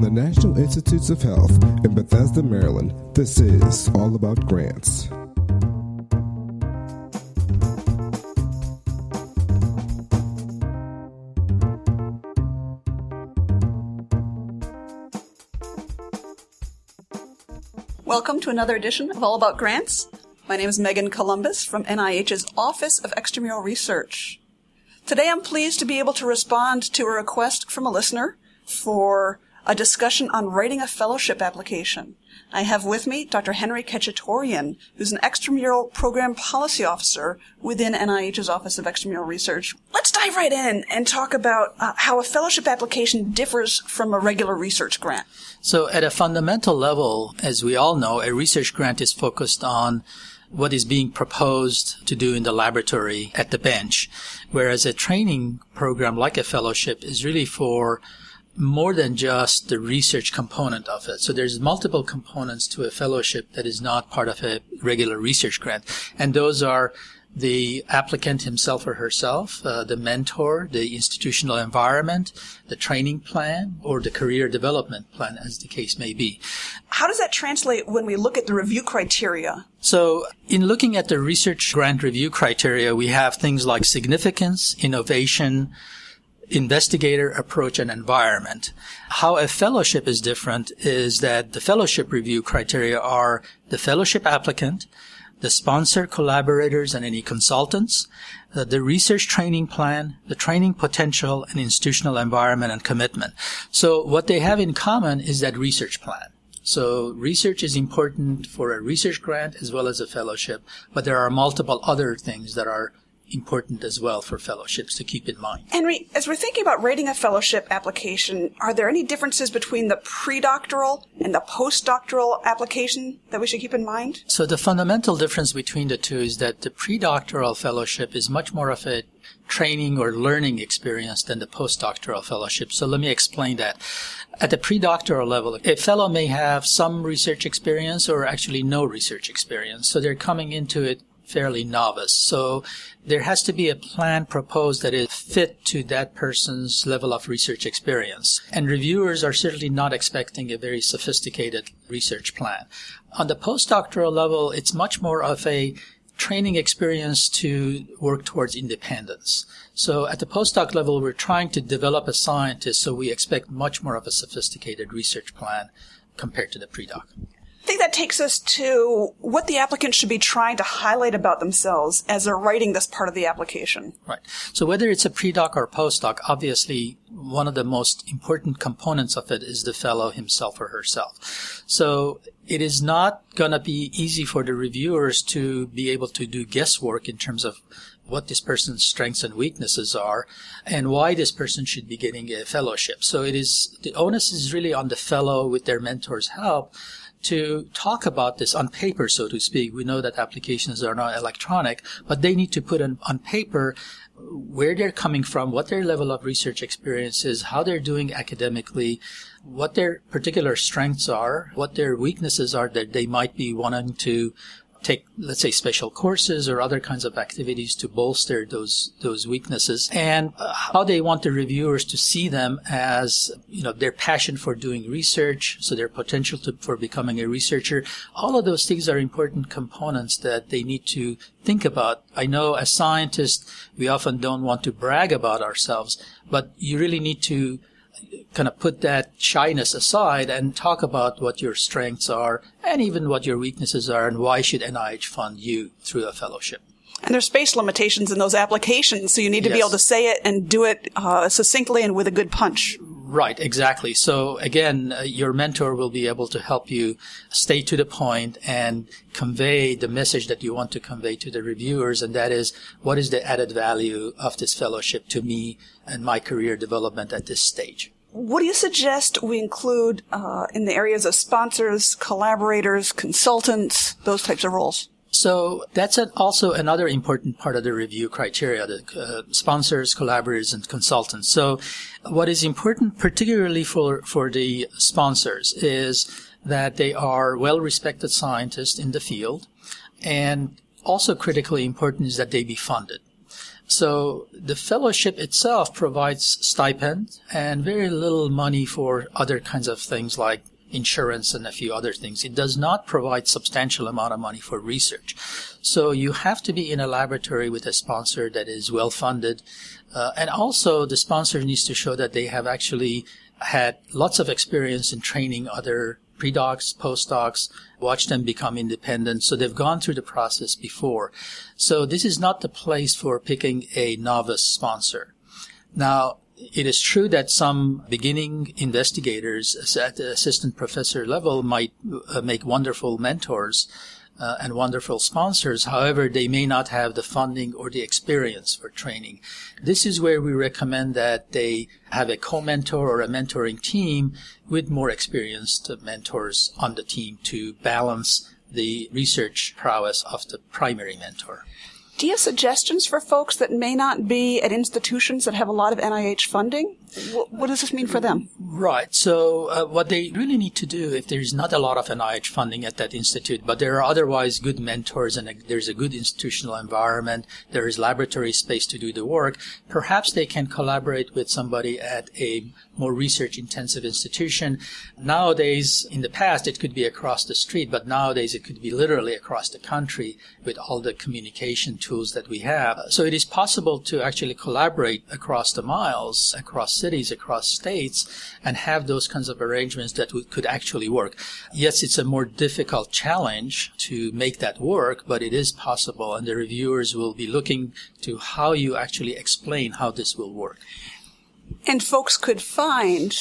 From the National Institutes of Health in Bethesda, Maryland, this is All About Grants. Welcome to another edition of All About Grants. My name is Megan Columbus from NIH's Office of Extramural Research. Today I'm pleased to be able to respond to a request from a listener for a discussion on writing a fellowship application. I have with me Dr. Henry Khachaturian, who's an extramural program policy officer within NIH's Office of Extramural Research. Let's dive right in and talk about uh, how a fellowship application differs from a regular research grant. So at a fundamental level, as we all know, a research grant is focused on what is being proposed to do in the laboratory at the bench, whereas a training program like a fellowship is really for more than just the research component of it. So there's multiple components to a fellowship that is not part of a regular research grant. And those are the applicant himself or herself, uh, the mentor, the institutional environment, the training plan, or the career development plan, as the case may be. How does that translate when we look at the review criteria? So, in looking at the research grant review criteria, we have things like significance, innovation, investigator approach and environment. How a fellowship is different is that the fellowship review criteria are the fellowship applicant, the sponsor collaborators and any consultants, uh, the research training plan, the training potential and institutional environment and commitment. So what they have in common is that research plan. So research is important for a research grant as well as a fellowship, but there are multiple other things that are important as well for fellowships to keep in mind. Henry, as we're thinking about rating a fellowship application, are there any differences between the pre-doctoral and the postdoctoral application that we should keep in mind? So the fundamental difference between the two is that the pre-doctoral fellowship is much more of a training or learning experience than the postdoctoral fellowship. So let me explain that. At the pre-doctoral level, a fellow may have some research experience or actually no research experience. So they're coming into it fairly novice. So there has to be a plan proposed that is fit to that person's level of research experience. And reviewers are certainly not expecting a very sophisticated research plan. On the postdoctoral level, it's much more of a training experience to work towards independence. So at the postdoc level, we're trying to develop a scientist, so we expect much more of a sophisticated research plan compared to the pre-doc. I think that takes us to what the applicant should be trying to highlight about themselves as they're writing this part of the application. Right. So whether it's a pre-doc or post-doc, obviously one of the most important components of it is the fellow himself or herself. So it is not going to be easy for the reviewers to be able to do guesswork in terms of what this person's strengths and weaknesses are and why this person should be getting a fellowship. So it is, the onus is really on the fellow with their mentor's help to talk about this on paper, so to speak. We know that applications are not electronic, but they need to put on, on paper where they're coming from, what their level of research experience is, how they're doing academically, what their particular strengths are, what their weaknesses are that they might be wanting to take, let's say, special courses or other kinds of activities to bolster those those weaknesses, and uh, how they want the reviewers to see them as you know their passion for doing research, so their potential to, for becoming a researcher. All of those things are important components that they need to think about. I know as scientists, we often don't want to brag about ourselves, but you really need to kind of put that shyness aside and talk about what your strengths are and even what your weaknesses are and why should NIH fund you through a fellowship. And there's space limitations in those applications, so you need to yes. be able to say it and do it uh, succinctly and with a good punch. Right, exactly. So again, uh, your mentor will be able to help you stay to the point and convey the message that you want to convey to the reviewers, and that is what is the added value of this fellowship to me and my career development at this stage. What do you suggest we include uh, in the areas of sponsors, collaborators, consultants, those types of roles? So that's also another important part of the review criteria, the uh, sponsors, collaborators, and consultants. So what is important, particularly for, for the sponsors, is that they are well-respected scientists in the field. And also critically important is that they be funded. So the fellowship itself provides stipend and very little money for other kinds of things like insurance and a few other things. It does not provide substantial amount of money for research. So you have to be in a laboratory with a sponsor that is well funded. Uh, and also the sponsor needs to show that they have actually had lots of experience in training other pre-docs, postdocs, watch them become independent. So they've gone through the process before. So this is not the place for picking a novice sponsor. Now, it is true that some beginning investigators at the assistant professor level might uh, make wonderful mentors uh, and wonderful sponsors. However, they may not have the funding or the experience for training. This is where we recommend that they have a co-mentor or a mentoring team with more experienced mentors on the team to balance the research prowess of the primary mentor. Do you have suggestions for folks that may not be at institutions that have a lot of NIH funding? What, does this mean for them? Right. So, uh, what they really need to do, if there's not a lot of NIH funding at that institute, but there are otherwise good mentors and a, there's a good institutional environment, there is laboratory space to do the work, perhaps they can collaborate with somebody at a more research intensive institution. Nowadays, in the past, it could be across the street, but nowadays it could be literally across the country with all the communication tools that we have. So it is possible to actually collaborate across the miles, across cities, across states, and have those kinds of arrangements that could actually work. Yes, it's a more difficult challenge to make that work, but it is possible, and the reviewers will be looking to how you actually explain how this will work. And folks could find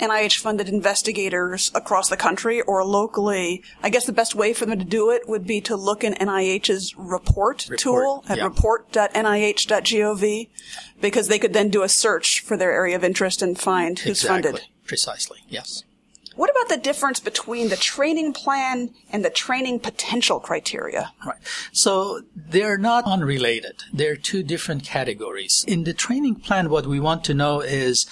NIH funded investigators across the country or locally. I guess the best way for them to do it would be to look in NIH's report, report tool at yeah. report.nih.gov because they could then do a search for their area of interest and find who's exactly. funded. Precisely, yes. What about the difference between the training plan and the training potential criteria? Right. So they're not unrelated. They're two different categories. In the training plan, what we want to know is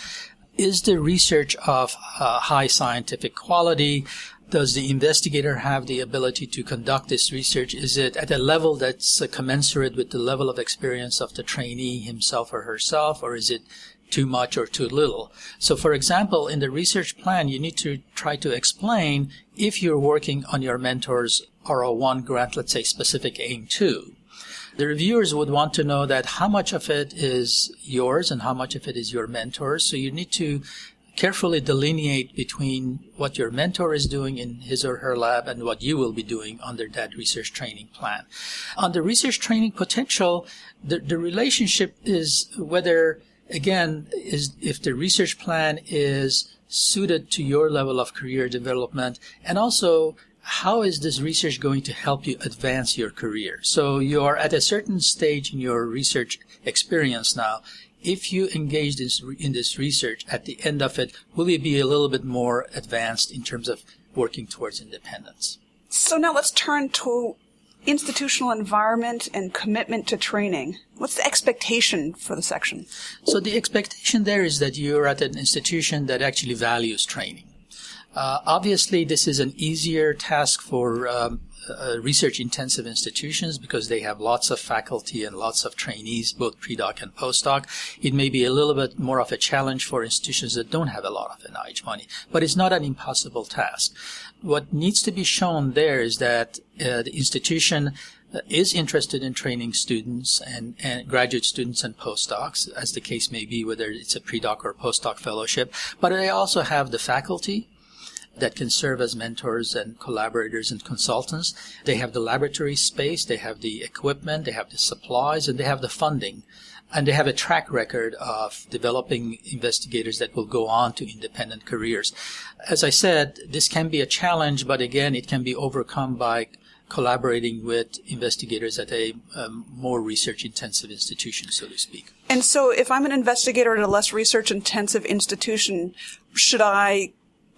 is the research of uh, high scientific quality? Does the investigator have the ability to conduct this research? Is it at a level that's uh, commensurate with the level of experience of the trainee himself or herself, or is it too much or too little. So, for example, in the research plan, you need to try to explain if you're working on your mentor's R01 grant, let's say specific aim 2. The reviewers would want to know that how much of it is yours and how much of it is your mentor's. So you need to carefully delineate between what your mentor is doing in his or her lab and what you will be doing under that research training plan. On the research training potential, the, the relationship is whether again, is if the research plan is suited to your level of career development and also how is this research going to help you advance your career? So you are at a certain stage in your research experience now. If you engage in this research at the end of it, will you be a little bit more advanced in terms of working towards independence? So now let's turn to institutional environment and commitment to training. What's the expectation for the section? So the expectation there is that you're at an institution that actually values training. Uh, obviously, this is an easier task for um, uh, research intensive institutions because they have lots of faculty and lots of trainees, both pre-doc and post-doc. It may be a little bit more of a challenge for institutions that don't have a lot of NIH money, but it's not an impossible task. What needs to be shown there is that uh, the institution is interested in training students and, and, graduate students and postdocs, as the case may be, whether it's a pre-doc or postdoc fellowship. But they also have the faculty that can serve as mentors and collaborators and consultants. They have the laboratory space, they have the equipment, they have the supplies, and they have the funding. And they have a track record of developing investigators that will go on to independent careers. As I said, this can be a challenge, but again, it can be overcome by collaborating with investigators at a um, more research intensive institution, so to speak. And so, if I'm an investigator at a less research intensive institution, should I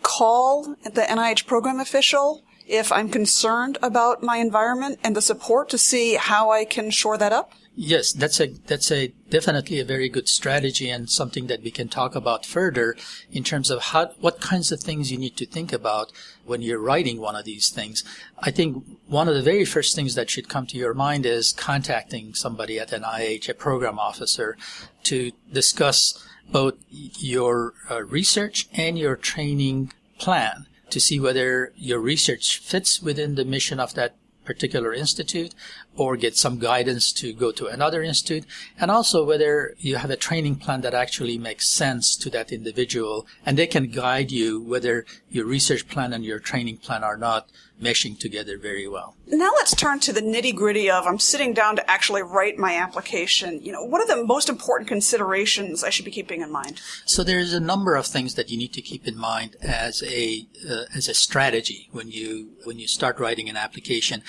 call the NIH program official if I'm concerned about my environment and the support to see how I can shore that up? Yes, that's a that's a definitely a very good strategy and something that we can talk about further in terms of how what kinds of things you need to think about when you're writing one of these things. I think one of the very first things that should come to your mind is contacting somebody at NIH, a program officer, to discuss both your uh, research and your training plan to see whether your research fits within the mission of that particular institute or get some guidance to go to another institute. And also whether you have a training plan that actually makes sense to that individual and they can guide you whether your research plan and your training plan are not meshing together very well. Now let's turn to the nitty gritty of I'm sitting down to actually write my application. You know, what are the most important considerations I should be keeping in mind? So there's a number of things that you need to keep in mind as a uh, as a strategy when you when you start writing an application.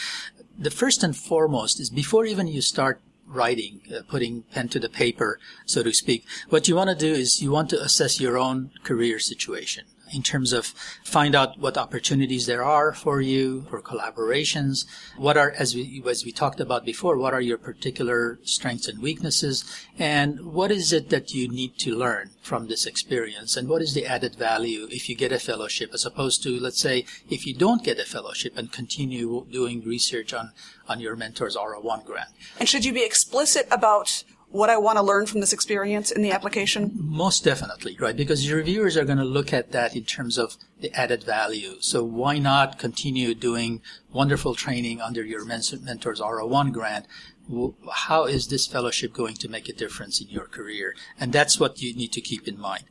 The first and foremost is before even you start writing, uh, putting pen to the paper, so to speak, what you want to do is you want to assess your own career situation in terms of find out what opportunities there are for you for collaborations. What are, as we, as we talked about before, what are your particular strengths and weaknesses? And what is it that you need to learn from this experience? And what is the added value if you get a fellowship as opposed to, let's say, if you don't get a fellowship and continue doing research on, on your mentor's R01 grant? And should you be explicit about what I want to learn from this experience in the application? Most definitely, right? Because your reviewers are going to look at that in terms of the added value. So why not continue doing wonderful training under your Mentors R01 grant? How is this fellowship going to make a difference in your career? And that's what you need to keep in mind.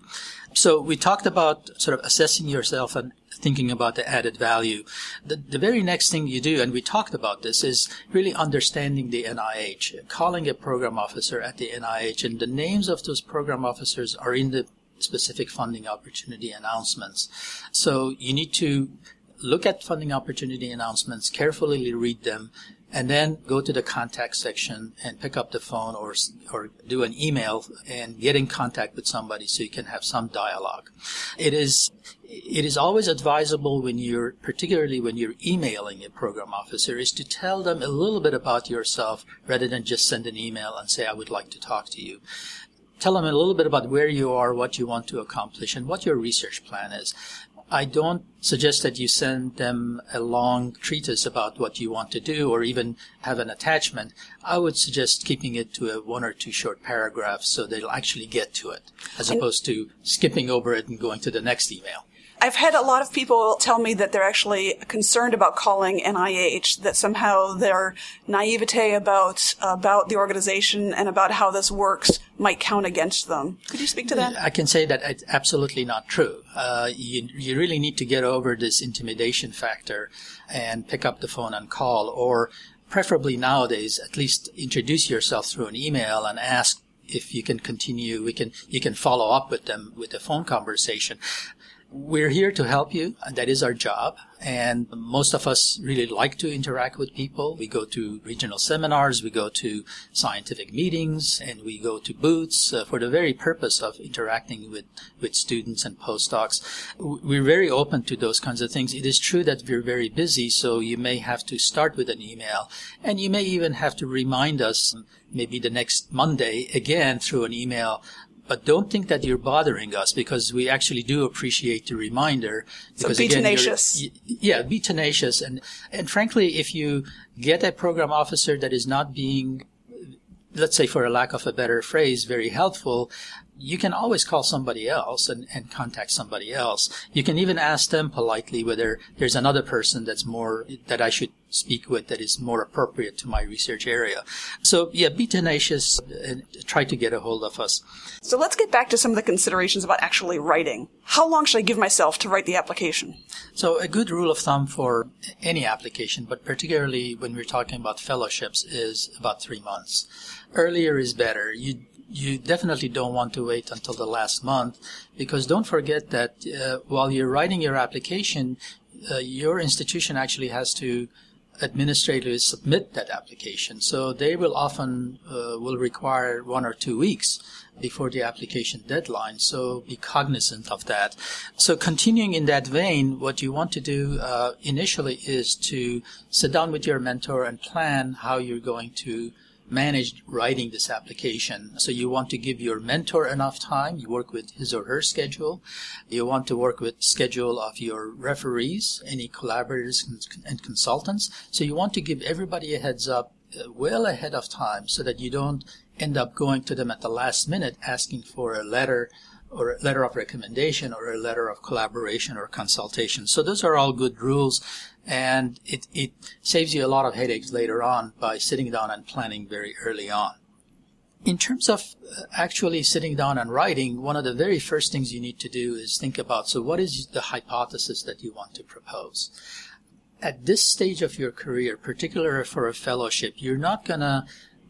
So we talked about sort of assessing yourself and thinking about the added value. The, the very next thing you do, and we talked about this, is really understanding the NIH, calling a program officer at the NIH, and the names of those program officers are in the specific funding opportunity announcements. So you need to look at funding opportunity announcements, carefully read them, and then go to the contact section and pick up the phone or or do an email and get in contact with somebody so you can have some dialogue. It is it is always advisable when you're particularly when you're emailing a program officer is to tell them a little bit about yourself rather than just send an email and say I would like to talk to you tell them a little bit about where you are, what you want to accomplish, and what your research plan is. I don't suggest that you send them a long treatise about what you want to do or even have an attachment. I would suggest keeping it to a one or two short paragraphs so they'll actually get to it as opposed to skipping over it and going to the next email. I've had a lot of people tell me that they're actually concerned about calling NIH, that somehow their naivete about about the organization and about how this works might count against them. Could you speak to that? I can say that it's absolutely not true. Uh, you you really need to get over this intimidation factor and pick up the phone and call, or preferably nowadays, at least introduce yourself through an email and ask if you can continue, we can, you can follow up with them with a phone conversation we're here to help you. That is our job. And most of us really like to interact with people. We go to regional seminars, we go to scientific meetings, and we go to booths uh, for the very purpose of interacting with, with students and postdocs. We're very open to those kinds of things. It is true that we're very busy, so you may have to start with an email, and you may even have to remind us maybe the next Monday again through an email but don't think that you're bothering us because we actually do appreciate the reminder. Because so be again, tenacious. Yeah, be tenacious. And, and frankly, if you get a program officer that is not being, let's say for a lack of a better phrase, very helpful, you can always call somebody else and, and contact somebody else. You can even ask them politely whether there's another person that's more, that I should speak with that is more appropriate to my research area. So yeah, be tenacious and try to get a hold of us. So let's get back to some of the considerations about actually writing. How long should I give myself to write the application? So a good rule of thumb for any application, but particularly when we're talking about fellowships is about three months. Earlier is better. You you definitely don't want to wait until the last month because don't forget that uh, while you're writing your application, uh, your institution actually has to administratively submit that application. So they will often uh, will require one or two weeks before the application deadline. So be cognizant of that. So continuing in that vein, what you want to do uh, initially is to sit down with your mentor and plan how you're going to manage writing this application. So you want to give your mentor enough time. You work with his or her schedule. You want to work with schedule of your referees, any collaborators and consultants. So you want to give everybody a heads up uh, well ahead of time so that you don't end up going to them at the last minute asking for a letter or a letter of recommendation or a letter of collaboration or consultation. So those are all good rules and it, it saves you a lot of headaches later on by sitting down and planning very early on. In terms of uh, actually sitting down and writing, one of the very first things you need to do is think about so, what is the hypothesis that you want to propose? At this stage of your career, particularly for a fellowship, you're not to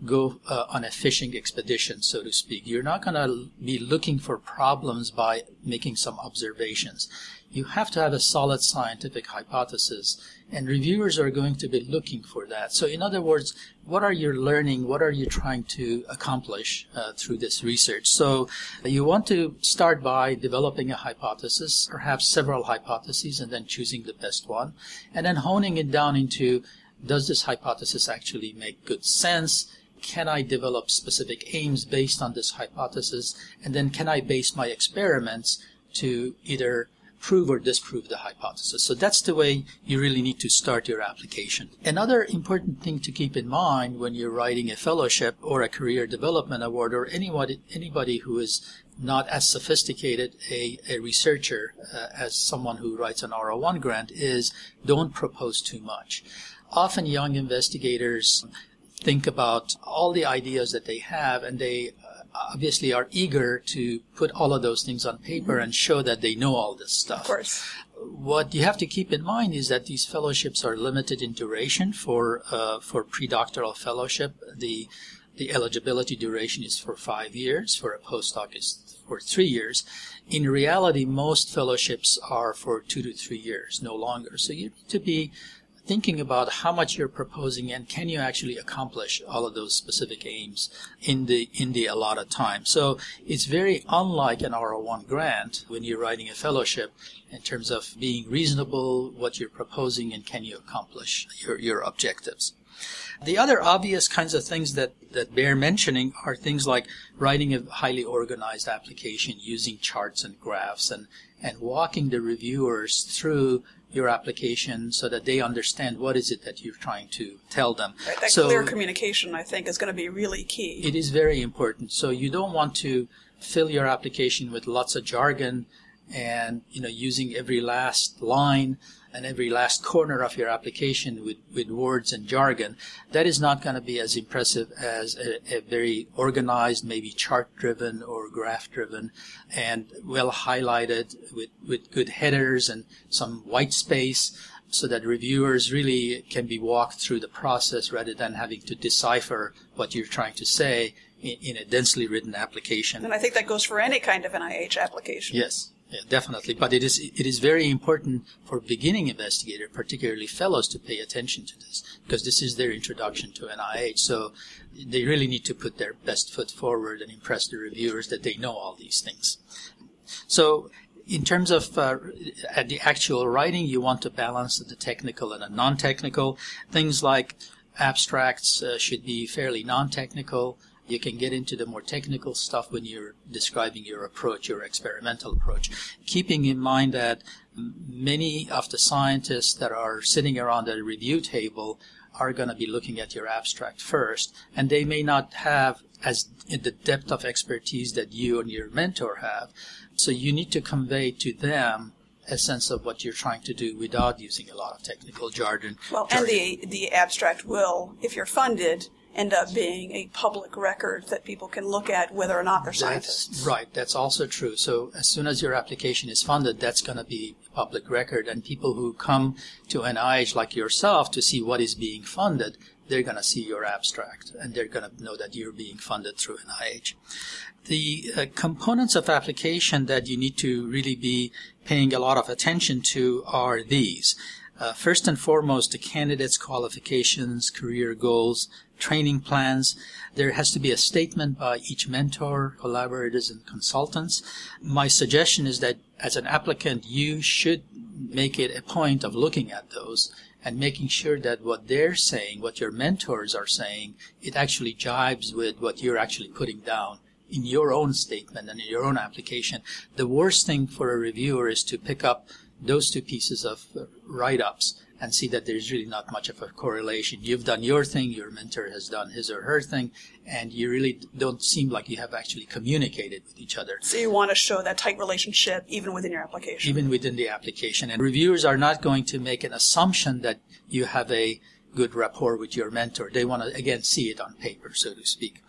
go uh, on a fishing expedition, so to speak. You're not going to be looking for problems by making some observations. You have to have a solid scientific hypothesis, and reviewers are going to be looking for that. So, in other words, what are you learning? What are you trying to accomplish uh, through this research? So, you want to start by developing a hypothesis, perhaps several hypotheses, and then choosing the best one, and then honing it down into does this hypothesis actually make good sense? Can I develop specific aims based on this hypothesis? And then can I base my experiments to either prove or disprove the hypothesis? So that's the way you really need to start your application. Another important thing to keep in mind when you're writing a fellowship or a career development award or anybody, anybody who is not as sophisticated a, a researcher uh, as someone who writes an R01 grant is don't propose too much. Often young investigators think about all the ideas that they have and they uh, obviously are eager to put all of those things on paper mm-hmm. and show that they know all this stuff. Of course. What you have to keep in mind is that these fellowships are limited in duration for uh, for pre-doctoral fellowship. The the eligibility duration is for five years. For a postdoc is for three years. In reality, most fellowships are for two to three years, no longer. So you need to be thinking about how much you're proposing and can you actually accomplish all of those specific aims in the in the allotted time. So it's very unlike an R01 grant when you're writing a fellowship in terms of being reasonable, what you're proposing, and can you accomplish your, your objectives. The other obvious kinds of things that, that bear mentioning are things like writing a highly organized application using charts and graphs and, and walking the reviewers through your application so that they understand what is it that you're trying to tell them. Right, that so clear communication, I think, is going to be really key. It is very important. So you don't want to fill your application with lots of jargon and you know using every last line and every last corner of your application with, with words and jargon, that is not going to be as impressive as a, a very organized, maybe chart driven or graph driven and well highlighted with, with good headers and some white space so that reviewers really can be walked through the process rather than having to decipher what you're trying to say in, in a densely written application. And I think that goes for any kind of NIH application. Yes. Yeah, definitely. But it is it is very important for beginning investigators, particularly fellows, to pay attention to this because this is their introduction to NIH. So they really need to put their best foot forward and impress the reviewers that they know all these things. So in terms of uh, the actual writing, you want to balance the technical and the non-technical. Things like abstracts uh, should be fairly non-technical. You can get into the more technical stuff when you're describing your approach, your experimental approach, keeping in mind that many of the scientists that are sitting around the review table are going to be looking at your abstract first, and they may not have as the depth of expertise that you and your mentor have. So you need to convey to them a sense of what you're trying to do without using a lot of technical jargon. Well, jargon. and the the abstract will, if you're funded, end up being a public record that people can look at whether or not they're scientists. That's right. That's also true. So as soon as your application is funded, that's going to be a public record. And people who come to NIH like yourself to see what is being funded, they're going to see your abstract and they're going to know that you're being funded through NIH. The uh, components of application that you need to really be paying a lot of attention to are these. Uh, first and foremost, the candidate's qualifications, career goals, training plans. There has to be a statement by each mentor, collaborators, and consultants. My suggestion is that as an applicant, you should make it a point of looking at those and making sure that what they're saying, what your mentors are saying, it actually jibes with what you're actually putting down in your own statement and in your own application. The worst thing for a reviewer is to pick up those two pieces of uh, write-ups and see that there's really not much of a correlation. You've done your thing, your mentor has done his or her thing, and you really don't seem like you have actually communicated with each other. So you want to show that tight relationship even within your application. Even within the application. And reviewers are not going to make an assumption that you have a good rapport with your mentor. They want to, again, see it on paper, so to speak.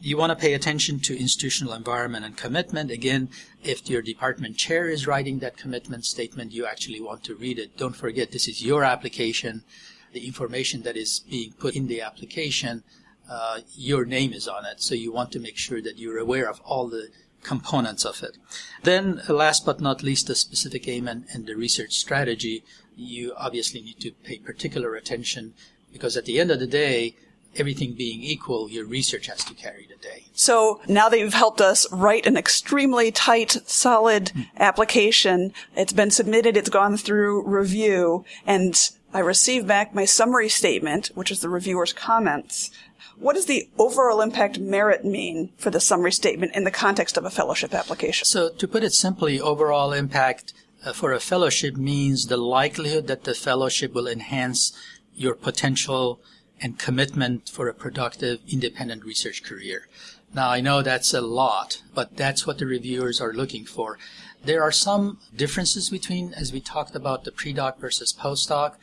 You want to pay attention to institutional environment and commitment. Again, if your department chair is writing that commitment statement, you actually want to read it. Don't forget, this is your application. The information that is being put in the application, uh, your name is on it. So you want to make sure that you're aware of all the components of it. Then, last but not least, the specific aim and, and the research strategy. You obviously need to pay particular attention because at the end of the day, everything being equal, your research has to carry the day. So now that you've helped us write an extremely tight, solid hmm. application, it's been submitted, it's gone through review, and I received back my summary statement, which is the reviewer's comments. What does the overall impact merit mean for the summary statement in the context of a fellowship application? So to put it simply, overall impact uh, for a fellowship means the likelihood that the fellowship will enhance your potential and commitment for a productive independent research career. Now I know that's a lot, but that's what the reviewers are looking for. There are some differences between, as we talked about, the pre-doc versus postdoc.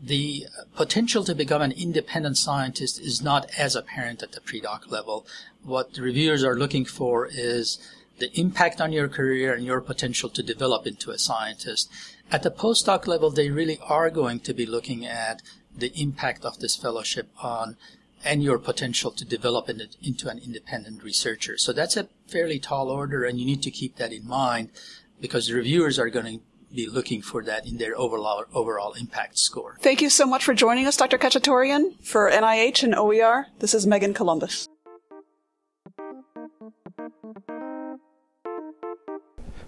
The potential to become an independent scientist is not as apparent at the pre-doc level. What the reviewers are looking for is the impact on your career and your potential to develop into a scientist. At the postdoc level, they really are going to be looking at the impact of this fellowship on and your potential to develop in into an independent researcher. So that's a fairly tall order, and you need to keep that in mind because the reviewers are going to be looking for that in their overall overall impact score. Thank you so much for joining us, Dr. Khachaturian, for NIH and OER. This is Megan Columbus.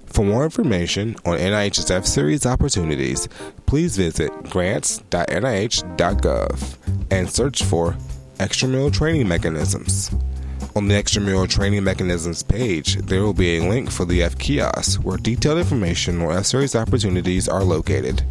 For more information on NIH's F Series opportunities, please visit grants.nih.gov and search for extramural training mechanisms. On the extramural training mechanisms page, there will be a link for the F kiosk where detailed information on F Series opportunities are located.